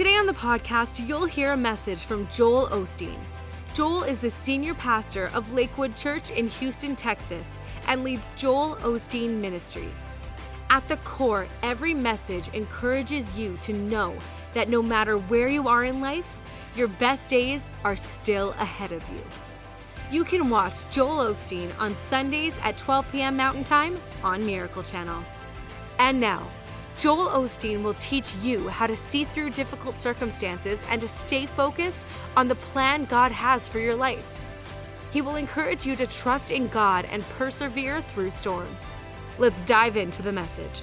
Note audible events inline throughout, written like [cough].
Today on the podcast, you'll hear a message from Joel Osteen. Joel is the senior pastor of Lakewood Church in Houston, Texas, and leads Joel Osteen Ministries. At the core, every message encourages you to know that no matter where you are in life, your best days are still ahead of you. You can watch Joel Osteen on Sundays at 12 p.m. Mountain Time on Miracle Channel. And now, Joel Osteen will teach you how to see through difficult circumstances and to stay focused on the plan God has for your life. He will encourage you to trust in God and persevere through storms. Let's dive into the message.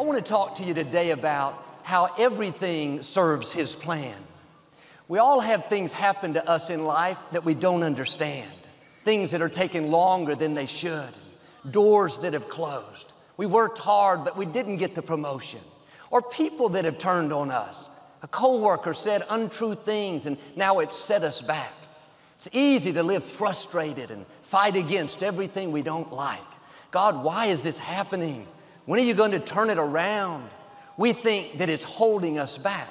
I want to talk to you today about how everything serves His plan. We all have things happen to us in life that we don't understand, things that are taking longer than they should, doors that have closed. We worked hard, but we didn't get the promotion. Or people that have turned on us. A coworker said untrue things and now it's set us back. It's easy to live frustrated and fight against everything we don't like. God, why is this happening? When are you going to turn it around? We think that it's holding us back.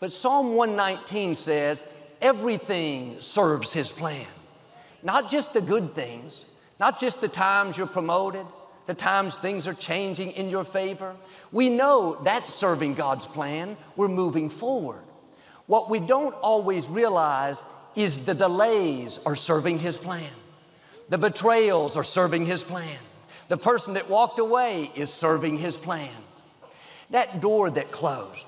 But Psalm 119 says, everything serves His plan. Not just the good things, not just the times you're promoted, the times things are changing in your favor. We know that's serving God's plan. We're moving forward. What we don't always realize is the delays are serving His plan. The betrayals are serving His plan. The person that walked away is serving His plan. That door that closed,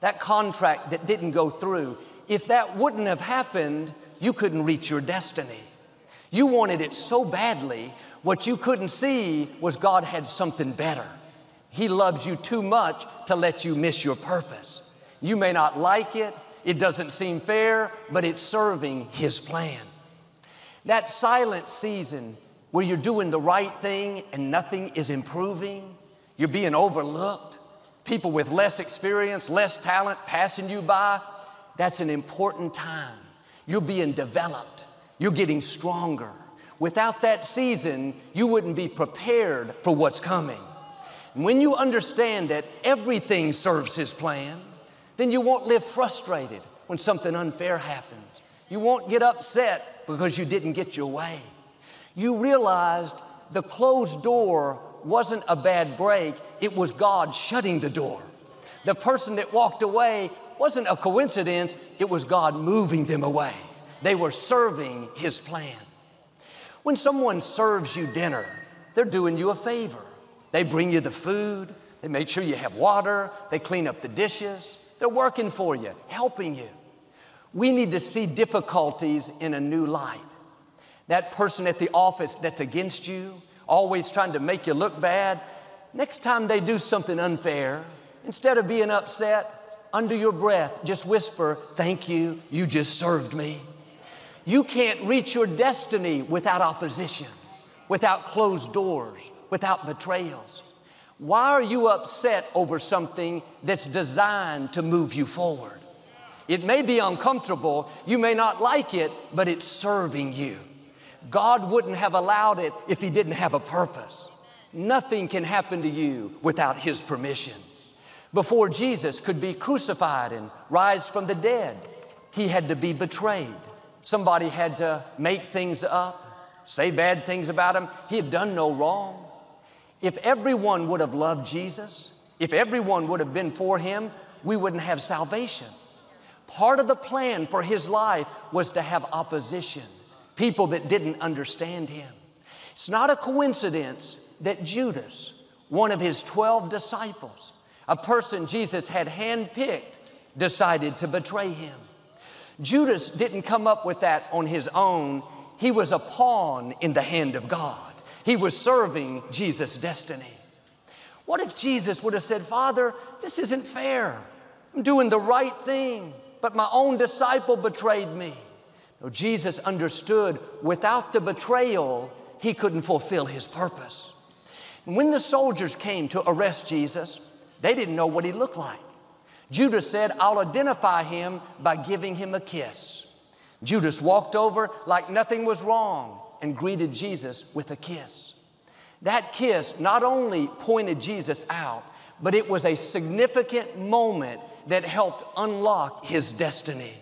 that contract that didn't go through, if that wouldn't have happened, you couldn't reach your destiny. You wanted it so badly what you couldn't see was God had something better. He loves you too much to let you miss your purpose. You may not like it, it doesn't seem fair, but it's serving His plan. That silent season where you're doing the right thing and nothing is improving, you're being overlooked, people with less experience, less talent passing you by, that's an important time. You're being developed, you're getting stronger. Without that season, you wouldn't be prepared for what's coming. when you understand that everything serves His plan, then you won't live frustrated when something unfair happens. You won't get upset because you didn't get your way. You realized the closed door wasn't a bad break, it was God shutting the door. The person that walked away wasn't a coincidence, it was God moving them away. They were serving His plan. When someone serves you dinner, they're doing you a favor. They bring you the food, they make sure you have water, they clean up the dishes, they're working for you, helping you. We need to see difficulties in a new light. That person at the office that's against you, always trying to make you look bad, next time they do something unfair, instead of being upset, under your breath, just whisper, Thank you, you just served me. You can't reach your destiny without opposition, without closed doors, without betrayals. Why are you upset over something that's designed to move you forward? It may be uncomfortable, you may not like it, but it's serving you. God wouldn't have allowed it if He didn't have a purpose. Nothing can happen to you without His permission. Before Jesus could be crucified and rise from the dead, He had to be betrayed. Somebody had to make things up, say bad things about him. He had done no wrong. If everyone would have loved Jesus, if everyone would have been for him, we wouldn't have salvation. Part of the plan for his life was to have opposition, people that didn't understand him. It's not a coincidence that Judas, one of his 12 disciples, a person Jesus had handpicked, decided to betray him. Judas didn't come up with that on his own. He was a pawn in the hand of God. He was serving Jesus' destiny. What if Jesus would have said, Father, this isn't fair. I'm doing the right thing, but my own disciple betrayed me. No, Jesus understood without the betrayal, he couldn't fulfill his purpose. When the soldiers came to arrest Jesus, they didn't know what he looked like. Judas said, I'll identify him by giving him a kiss. Judas walked over like nothing was wrong and greeted Jesus with a kiss. That kiss not only pointed Jesus out, but it was a significant moment that helped unlock his destiny.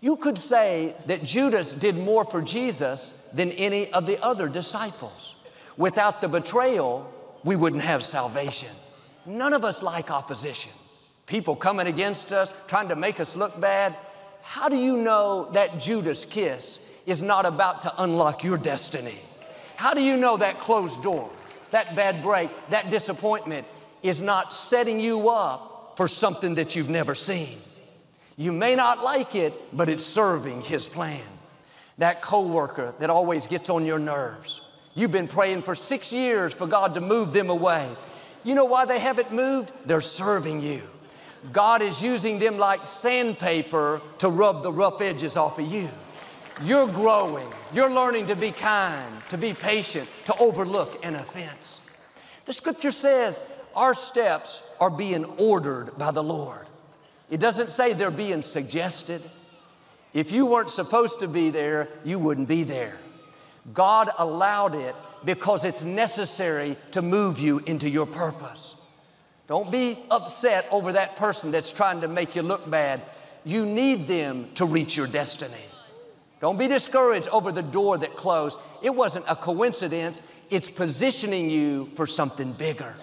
You could say that Judas did more for Jesus than any of the other disciples. Without the betrayal, we wouldn't have salvation. None of us like opposition. People coming against us, trying to make us look bad. How do you know that Judas kiss is not about to unlock your destiny? How do you know that closed door, that bad break, that disappointment is not setting you up for something that you've never seen? You may not like it, but it's serving His plan. That coworker that always gets on your nerves. You've been praying for six years for God to move them away. You know why they haven't moved? They're serving you. God is using them like sandpaper to rub the rough edges off of you. You're growing. You're learning to be kind, to be patient, to overlook an offense. The scripture says our steps are being ordered by the Lord. It doesn't say they're being suggested. If you weren't supposed to be there, you wouldn't be there. God allowed it because it's necessary to move you into your purpose. Don't be upset over that person that's trying to make you look bad. You need them to reach your destiny. Don't be discouraged over the door that closed. It wasn't a coincidence, it's positioning you for something bigger.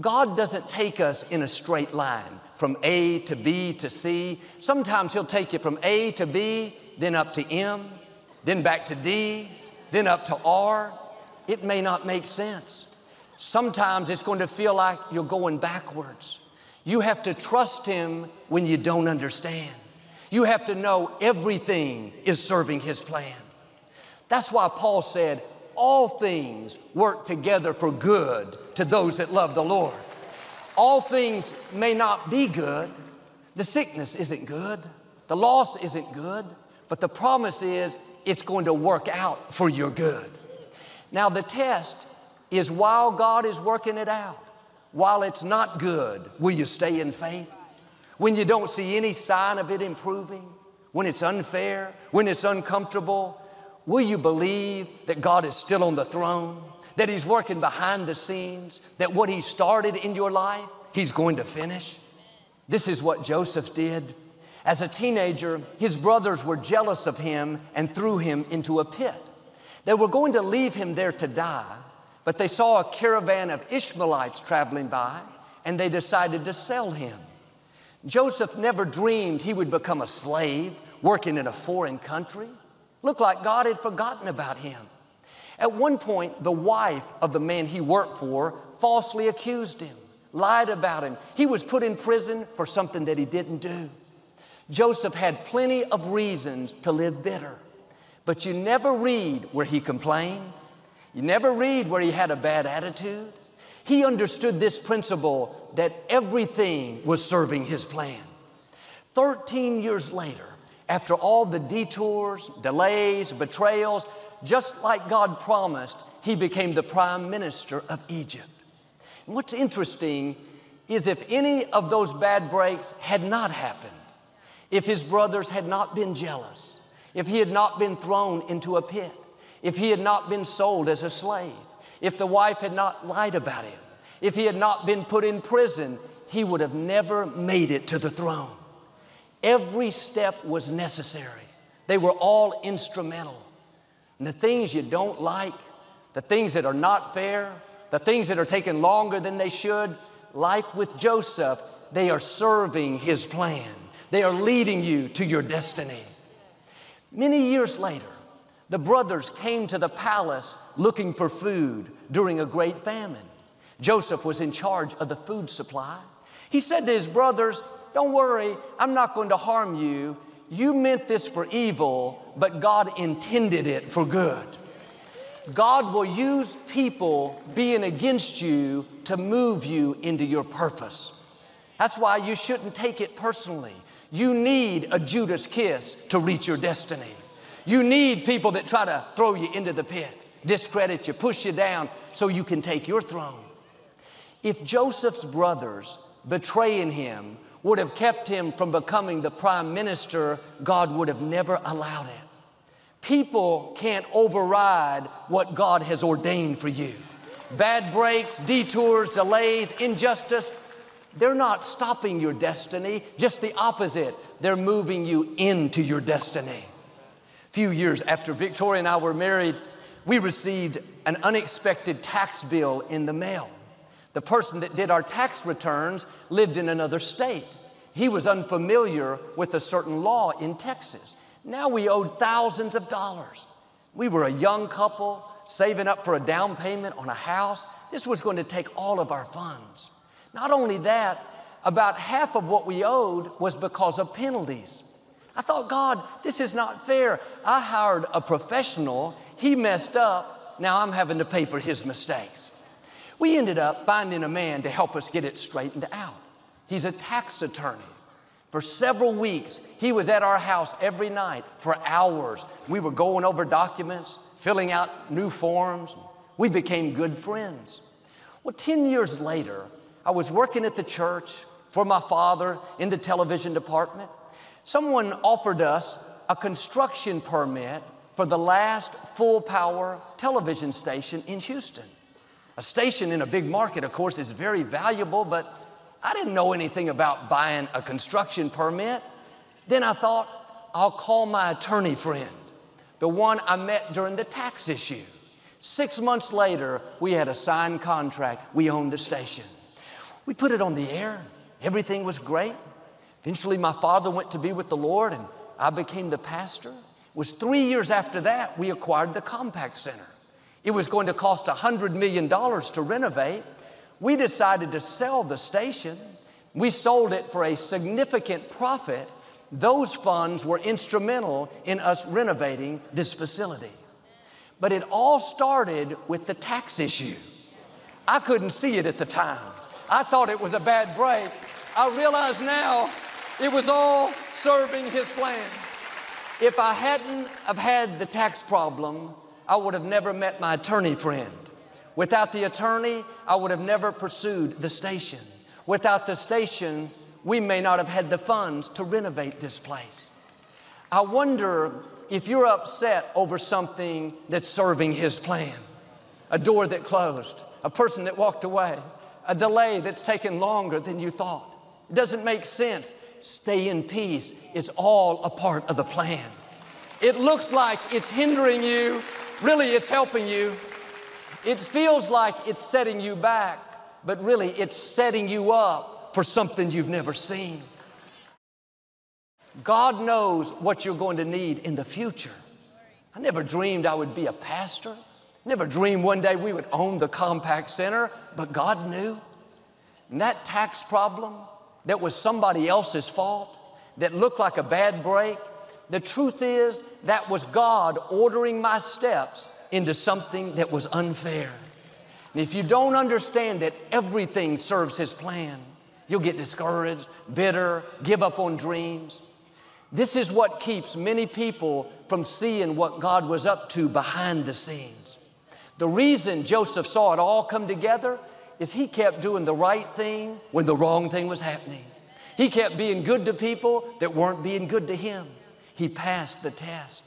God doesn't take us in a straight line from A to B to C. Sometimes He'll take you from A to B, then up to M, then back to D, then up to R. It may not make sense. Sometimes it's going to feel like you're going backwards. You have to trust Him when you don't understand. You have to know everything is serving His plan. That's why Paul said, All things work together for good to those that love the Lord. All things may not be good. The sickness isn't good. The loss isn't good. But the promise is it's going to work out for your good. Now, the test is while God is working it out, while it's not good, will you stay in faith? when you don't see any sign of it improving, when it's unfair, when it's uncomfortable, will you believe that God is still on the throne, that He's working behind the scenes, that what He started in your life, He's going to finish? This is what Joseph did. As a teenager, his brothers were jealous of him and threw him into a pit. They were going to leave him there to die, but they saw a caravan of Ishmaelites traveling by and they decided to sell him. Joseph never dreamed he would become a slave working in a foreign country. Looked like God had forgotten about him. At one point, the wife of the man he worked for falsely accused him, lied about him. He was put in prison for something that he didn't do. Joseph had plenty of reasons to live bitter, but you never read where he complained. You never read where he had a bad attitude. He understood this principle that everything was serving his plan. 13 years later, after all the detours, delays, betrayals, just like God promised, he became the prime minister of Egypt. And what's interesting is if any of those bad breaks had not happened, if his brothers had not been jealous, if he had not been thrown into a pit, if he had not been sold as a slave, if the wife had not lied about him, if he had not been put in prison, he would have never made it to the throne. Every step was necessary. They were all instrumental. And the things you don't like, the things that are not fair, the things that are taking longer than they should, like with Joseph, they are serving his plan. They are leading you to your destiny. Many years later, the brothers came to the palace looking for food during a great famine. Joseph was in charge of the food supply. He said to his brothers, Don't worry, I'm not going to harm you. You meant this for evil, but God intended it for good. God will use people being against you to move you into your purpose. That's why you shouldn't take it personally. You need a Judas kiss to reach your destiny. You need people that try to throw you into the pit, discredit you, push you down so you can take your throne. If Joseph's brothers betraying him would have kept him from becoming the prime minister, God would have never allowed it. People can't override what God has ordained for you. Bad breaks, detours, delays, injustice, they're not stopping your destiny, just the opposite. They're moving you into your destiny. Few years after Victoria and I were married, we received an unexpected tax bill in the mail. The person that did our tax returns lived in another state. He was unfamiliar with a certain law in Texas. Now we owed thousands of dollars. We were a young couple saving up for a down payment on a house. This was going to take all of our funds. Not only that, about half of what we owed was because of penalties. I thought, God, this is not fair. I hired a professional, he messed up, now I'm having to pay for his mistakes. We ended up finding a man to help us get it straightened out. He's a tax attorney. For several weeks, he was at our house every night for hours. We were going over documents, filling out new forms. We became good friends. Well, 10 years later, I was working at the church for my father in the television department. Someone offered us a construction permit for the last full power television station in Houston. A station in a big market, of course, is very valuable, but I didn't know anything about buying a construction permit. Then I thought, I'll call my attorney friend, the one I met during the tax issue. Six months later, we had a signed contract. We owned the station. We put it on the air. Everything was great. Eventually, my father went to be with the Lord, and I became the pastor. It was three years after that we acquired the Compact Center. It was going to cost $100 million to renovate. We decided to sell the station. We sold it for a significant profit. Those funds were instrumental in us renovating this facility. But it all started with the tax issue. I couldn't see it at the time. I thought it was a bad break. I realize now it was all serving his plan. If I hadn't have had the tax problem, I would have never met my attorney friend. Without the attorney, I would have never pursued the station. Without the station, we may not have had the funds to renovate this place. I wonder if you're upset over something that's serving His plan a door that closed, a person that walked away, a delay that's taken longer than you thought. It doesn't make sense. Stay in peace. It's all a part of the plan. It looks like it's hindering you, really, it's helping you. It feels like it's setting you back, but really it's setting you up for something you've never seen. God knows what you're going to need in the future. I never dreamed I would be a pastor. Never dreamed one day we would own the compact Center, but God knew. And that tax problem that was somebody else's fault, that looked like a bad break, the truth is that was God ordering my steps into something that was unfair. And if you don't understand that everything serves His plan, you'll get discouraged, bitter, give up on dreams. This is what keeps many people from seeing what God was up to behind the scenes. The reason Joseph saw it all come together is he kept doing the right thing when the wrong thing was happening. He kept being good to people that weren't being good to him. He passed the test.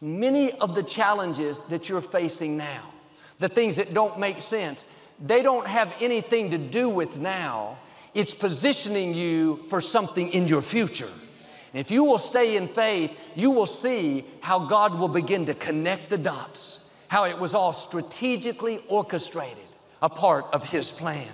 Many of the challenges that you're facing now, the things that don't make sense, they don't have anything to do with now. It's positioning you for something in your future. And if you will stay in faith, you will see how God will begin to connect the dots, how it was all strategically orchestrated, a part of His plan.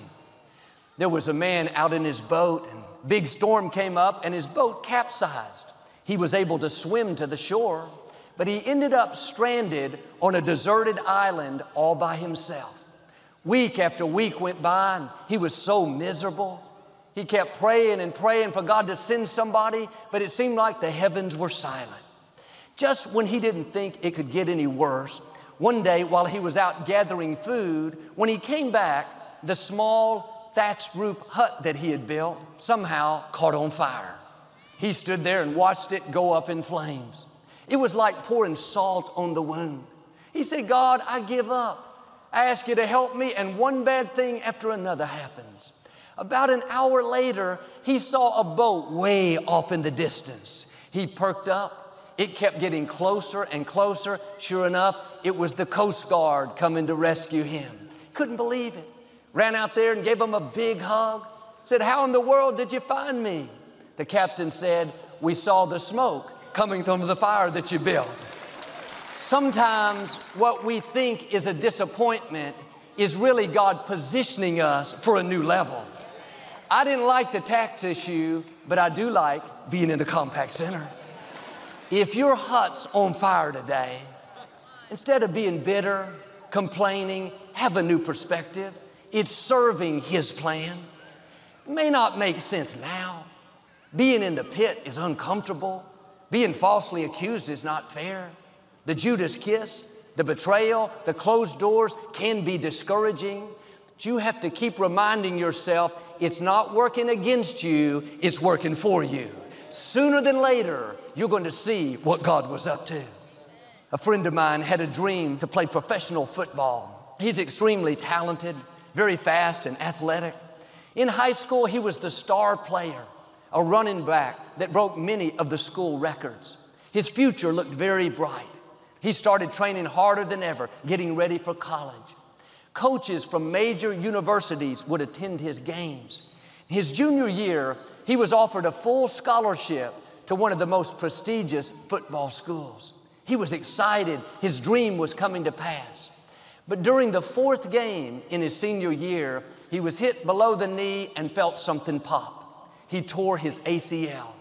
There was a man out in his boat, and big storm came up, and his boat capsized. He was able to swim to the shore, but he ended up stranded on a deserted island all by himself. Week after week went by, and he was so miserable. He kept praying and praying for God to send somebody, but it seemed like the heavens were silent. Just when he didn't think it could get any worse, one day while he was out gathering food, when he came back, the small thatched roof hut that he had built somehow caught on fire. He stood there and watched it go up in flames. It was like pouring salt on the wound. He said, God, I give up. I ask you to help me, and one bad thing after another happens. About an hour later, he saw a boat way off in the distance. He perked up. It kept getting closer and closer. Sure enough, it was the Coast Guard coming to rescue him. Couldn't believe it. Ran out there and gave him a big hug. Said, How in the world did you find me? The captain said, We saw the smoke coming from the fire that you built. Sometimes what we think is a disappointment is really God positioning us for a new level. I didn't like the tax issue, but I do like being in the compact Center. If your hut's on fire today, instead of being bitter, complaining, have a new perspective. It's serving His plan. It may not make sense now. Being in the pit is uncomfortable. Being falsely accused is not fair. The Judas kiss, the betrayal, the closed doors can be discouraging. But you have to keep reminding yourself it's not working against you, it's working for you. Sooner than later, you're going to see what God was up to. A friend of mine had a dream to play professional football. He's extremely talented, very fast and athletic. In high school, he was the star player, a running back that broke many of the school records. His future looked very bright. He started training harder than ever, getting ready for college. Coaches from major universities would attend his games. His junior year, he was offered a full scholarship to one of the most prestigious football schools. He was excited, his dream was coming to pass. But during the fourth game in his senior year, he was hit below the knee and felt something pop. He tore his ACL.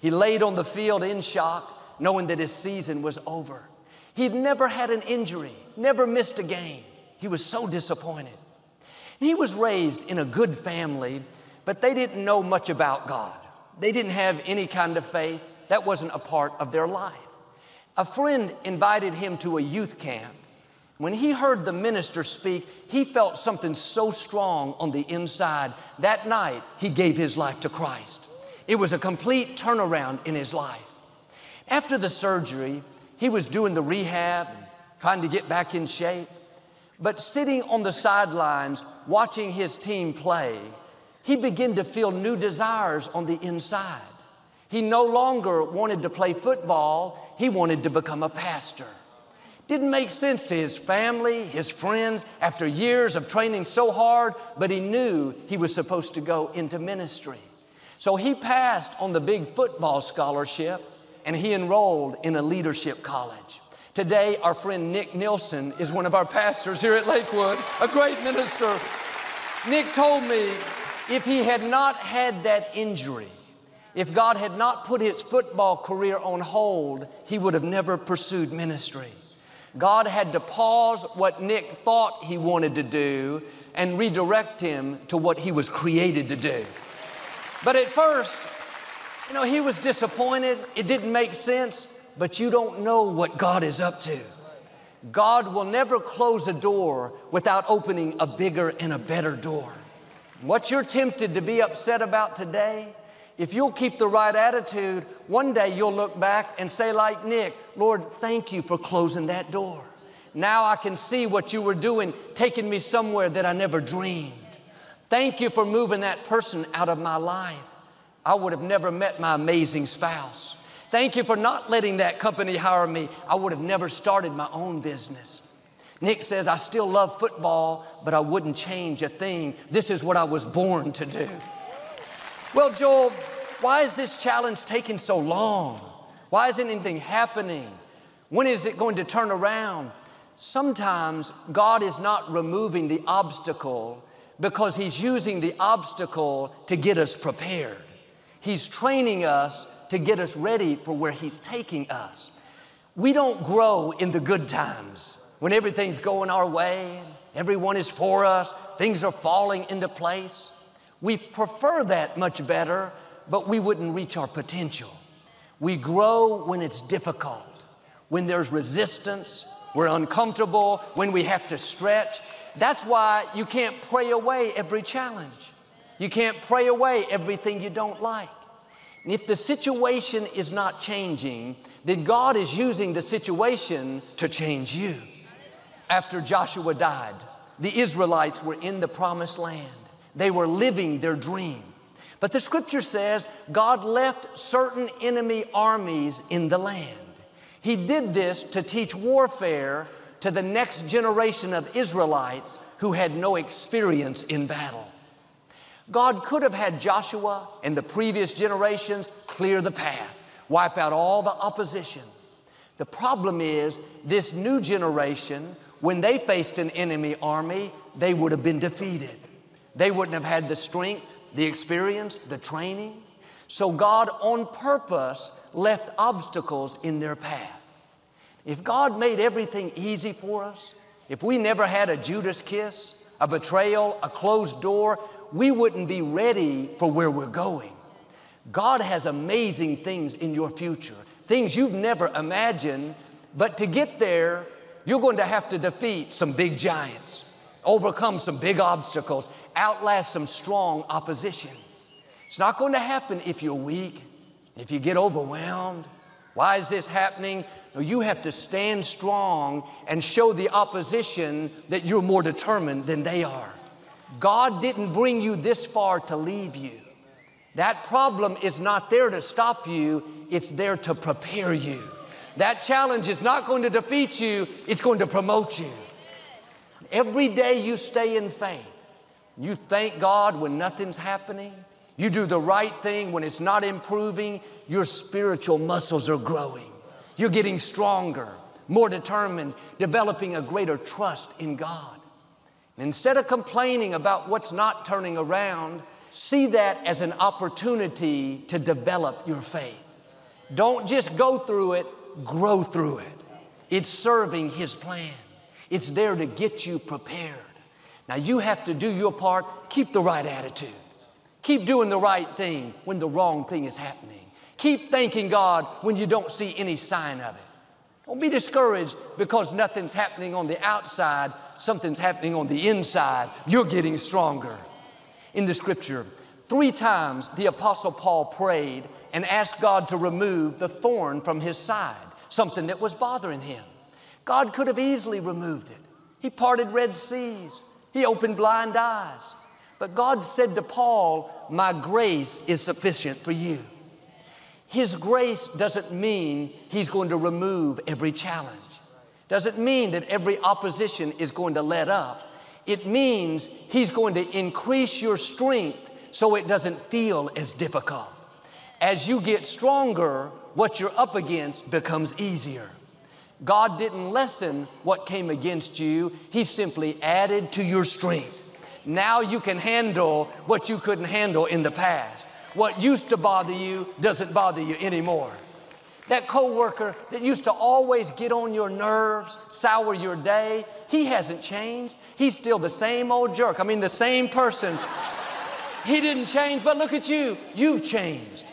He laid on the field in shock, knowing that his season was over. He'd never had an injury, never missed a game. He was so disappointed. He was raised in a good family, but they didn't know much about God. They didn't have any kind of faith. That wasn't a part of their life. A friend invited him to a youth camp. When he heard the minister speak, he felt something so strong on the inside. That night, he gave his life to Christ. It was a complete turnaround in his life. After the surgery, he was doing the rehab, trying to get back in shape. But sitting on the sidelines, watching his team play, he began to feel new desires on the inside. He no longer wanted to play football, he wanted to become a pastor. Didn't make sense to his family, his friends, after years of training so hard, but he knew he was supposed to go into ministry. So he passed on the big football scholarship and he enrolled in a leadership college. Today, our friend Nick Nilson is one of our pastors here at Lakewood, a great minister. Nick told me if he had not had that injury, if God had not put his football career on hold, he would have never pursued ministry. God had to pause what Nick thought he wanted to do and redirect him to what he was created to do. But at first, you know, he was disappointed. It didn't make sense but you don't know what God is up to. God will never close a door without opening a bigger and a better door. What you're tempted to be upset about today, if you'll keep the right attitude, one day you'll look back and say, like Nick, Lord, thank you for closing that door. Now I can see what you were doing, taking me somewhere that I never dreamed. Thank you for moving that person out of my life. I would have never met my amazing spouse. Thank you for not letting that company hire me. I would have never started my own business. Nick says, I still love football, but I wouldn't change a thing. This is what I was born to do. Well, Joel, why is this challenge taking so long? Why isn't anything happening? When is it going to turn around? Sometimes God is not removing the obstacle because He's using the obstacle to get us prepared. He's training us to get us ready for where He's taking us. We don't grow in the good times when everything's going our way, everyone is for us, things are falling into place. We prefer that much better, but we wouldn't reach our potential. We grow when it's difficult, when there's resistance, we're uncomfortable, when we have to stretch. That's why you can't pray away every challenge. You can't pray away everything you don't like. And if the situation is not changing, then God is using the situation to change you. After Joshua died, the Israelites were in the promised land. They were living their dream. But the scripture says God left certain enemy armies in the land. He did this to teach warfare to the next generation of Israelites who had no experience in battle. God could have had Joshua and the previous generations clear the path, wipe out all the opposition. The problem is, this new generation, when they faced an enemy army, they would have been defeated. They wouldn't have had the strength, the experience, the training. So God, on purpose, left obstacles in their path. If God made everything easy for us, if we never had a Judas kiss, a betrayal, a closed door, we wouldn't be ready for where we're going. God has amazing things in your future, things you've never imagined, but to get there, you're going to have to defeat some big giants, overcome some big obstacles, outlast some strong opposition. It's not going to happen if you're weak, if you get overwhelmed. Why is this happening? No, you have to stand strong and show the opposition that you're more determined than they are. God didn't bring you this far to leave you. That problem is not there to stop you, it's there to prepare you. That challenge is not going to defeat you, it's going to promote you. Every day you stay in faith, you thank God when nothing's happening, you do the right thing when it's not improving, your spiritual muscles are growing. You're getting stronger, more determined, developing a greater trust in God. instead of complaining about what's not turning around, see that as an opportunity to develop your faith. Don't just go through it, grow through it. It's serving His plan, it's there to get you prepared. Now you have to do your part, keep the right attitude, keep doing the right thing when the wrong thing is happening. Keep thanking God when you don't see any sign of it. Don't be discouraged because nothing's happening on the outside, something's happening on the inside. You're getting stronger. In the scripture, three times the Apostle Paul prayed and asked God to remove the thorn from his side, something that was bothering him. God could have easily removed it. He parted Red Seas, He opened blind eyes. But God said to Paul, My grace is sufficient for you. His grace doesn't mean He's going to remove every challenge. Doesn't mean that every opposition is going to let up. It means He's going to increase your strength so it doesn't feel as difficult. As you get stronger, what you're up against becomes easier. God didn't lessen what came against you, He simply added to your strength. Now you can handle what you couldn't handle in the past. What used to bother you doesn't bother you anymore. That coworker that used to always get on your nerves, sour your day, he hasn't changed. He's still the same old jerk. I mean, the same person. [laughs] He didn't change, but look at you. You've changed.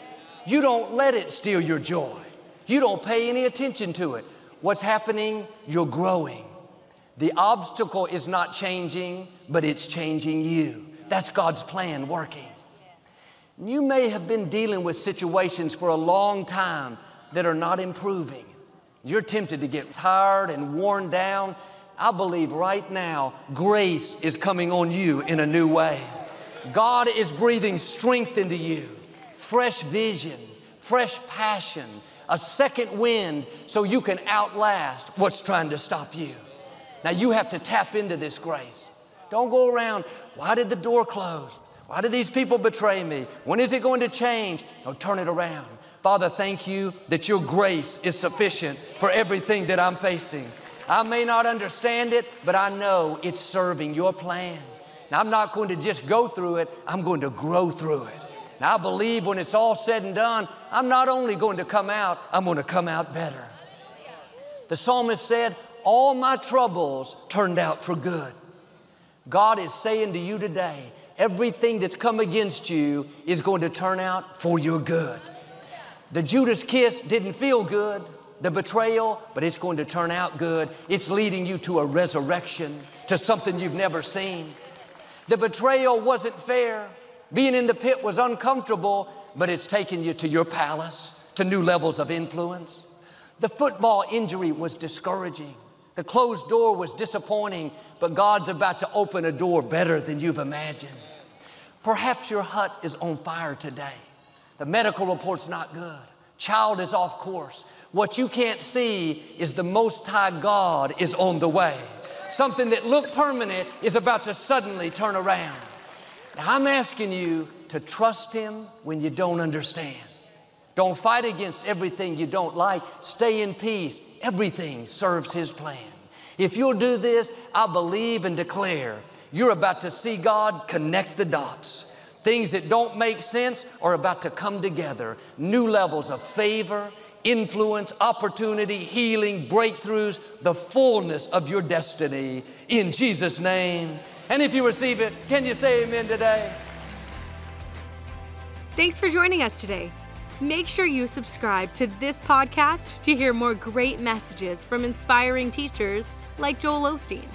You don't let it steal your joy. You don't pay any attention to it. What's happening? You're growing. The obstacle is not changing, but it's changing you. That's God's plan working. You may have been dealing with situations for a long time that are not improving. You're tempted to get tired and worn down. I believe right now grace is coming on you in a new way. God is breathing strength into you, fresh vision, fresh passion, a second wind so you can outlast what's trying to stop you. Now you have to tap into this grace. Don't go around, why did the door close? Why did these people betray me? When is it going to change? No, turn it around. Father, thank you that your grace is sufficient for everything that I'm facing. I may not understand it, but I know it's serving your plan. Now, I'm not going to just go through it, I'm going to grow through it. Now, I believe when it's all said and done, I'm not only going to come out, I'm going to come out better. The psalmist said, All my troubles turned out for good. God is saying to you today, everything that's come against you is going to turn out for your good. The Judas kiss didn't feel good, the betrayal, but it's going to turn out good. It's leading you to a resurrection. to something you've never seen. The betrayal wasn't fair. Being in the pit was uncomfortable, but it's taken you to your palace, to new levels of influence. The football injury was discouraging. The closed door was disappointing, but God's about to open a door better than you've imagined. Perhaps your hut is on fire today. The medical report's not good. Child is off course. What you can't see is the Most High God is on the way. Something that looked permanent is about to suddenly turn around. I'm asking you to trust Him when you don't understand. Don't fight against everything you don't like. Stay in peace. Everything serves His plan. If you'll do this, I believe and declare you're about to see God connect the dots. Things that don't make sense are about to come together. New levels of favor, influence, opportunity, healing, breakthroughs, the fullness of your destiny in Jesus' name. And if you receive it, can you say amen today? Thanks for joining us today. Make sure you subscribe to this podcast to hear more great messages from inspiring teachers like Joel Osteen.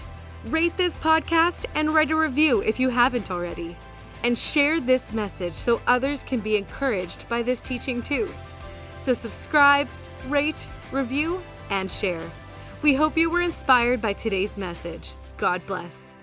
Rate this podcast and write a review if you haven't already. And share this message so others can be encouraged by this teaching too. So, subscribe, rate, review, and share. We hope you were inspired by today's message. God bless.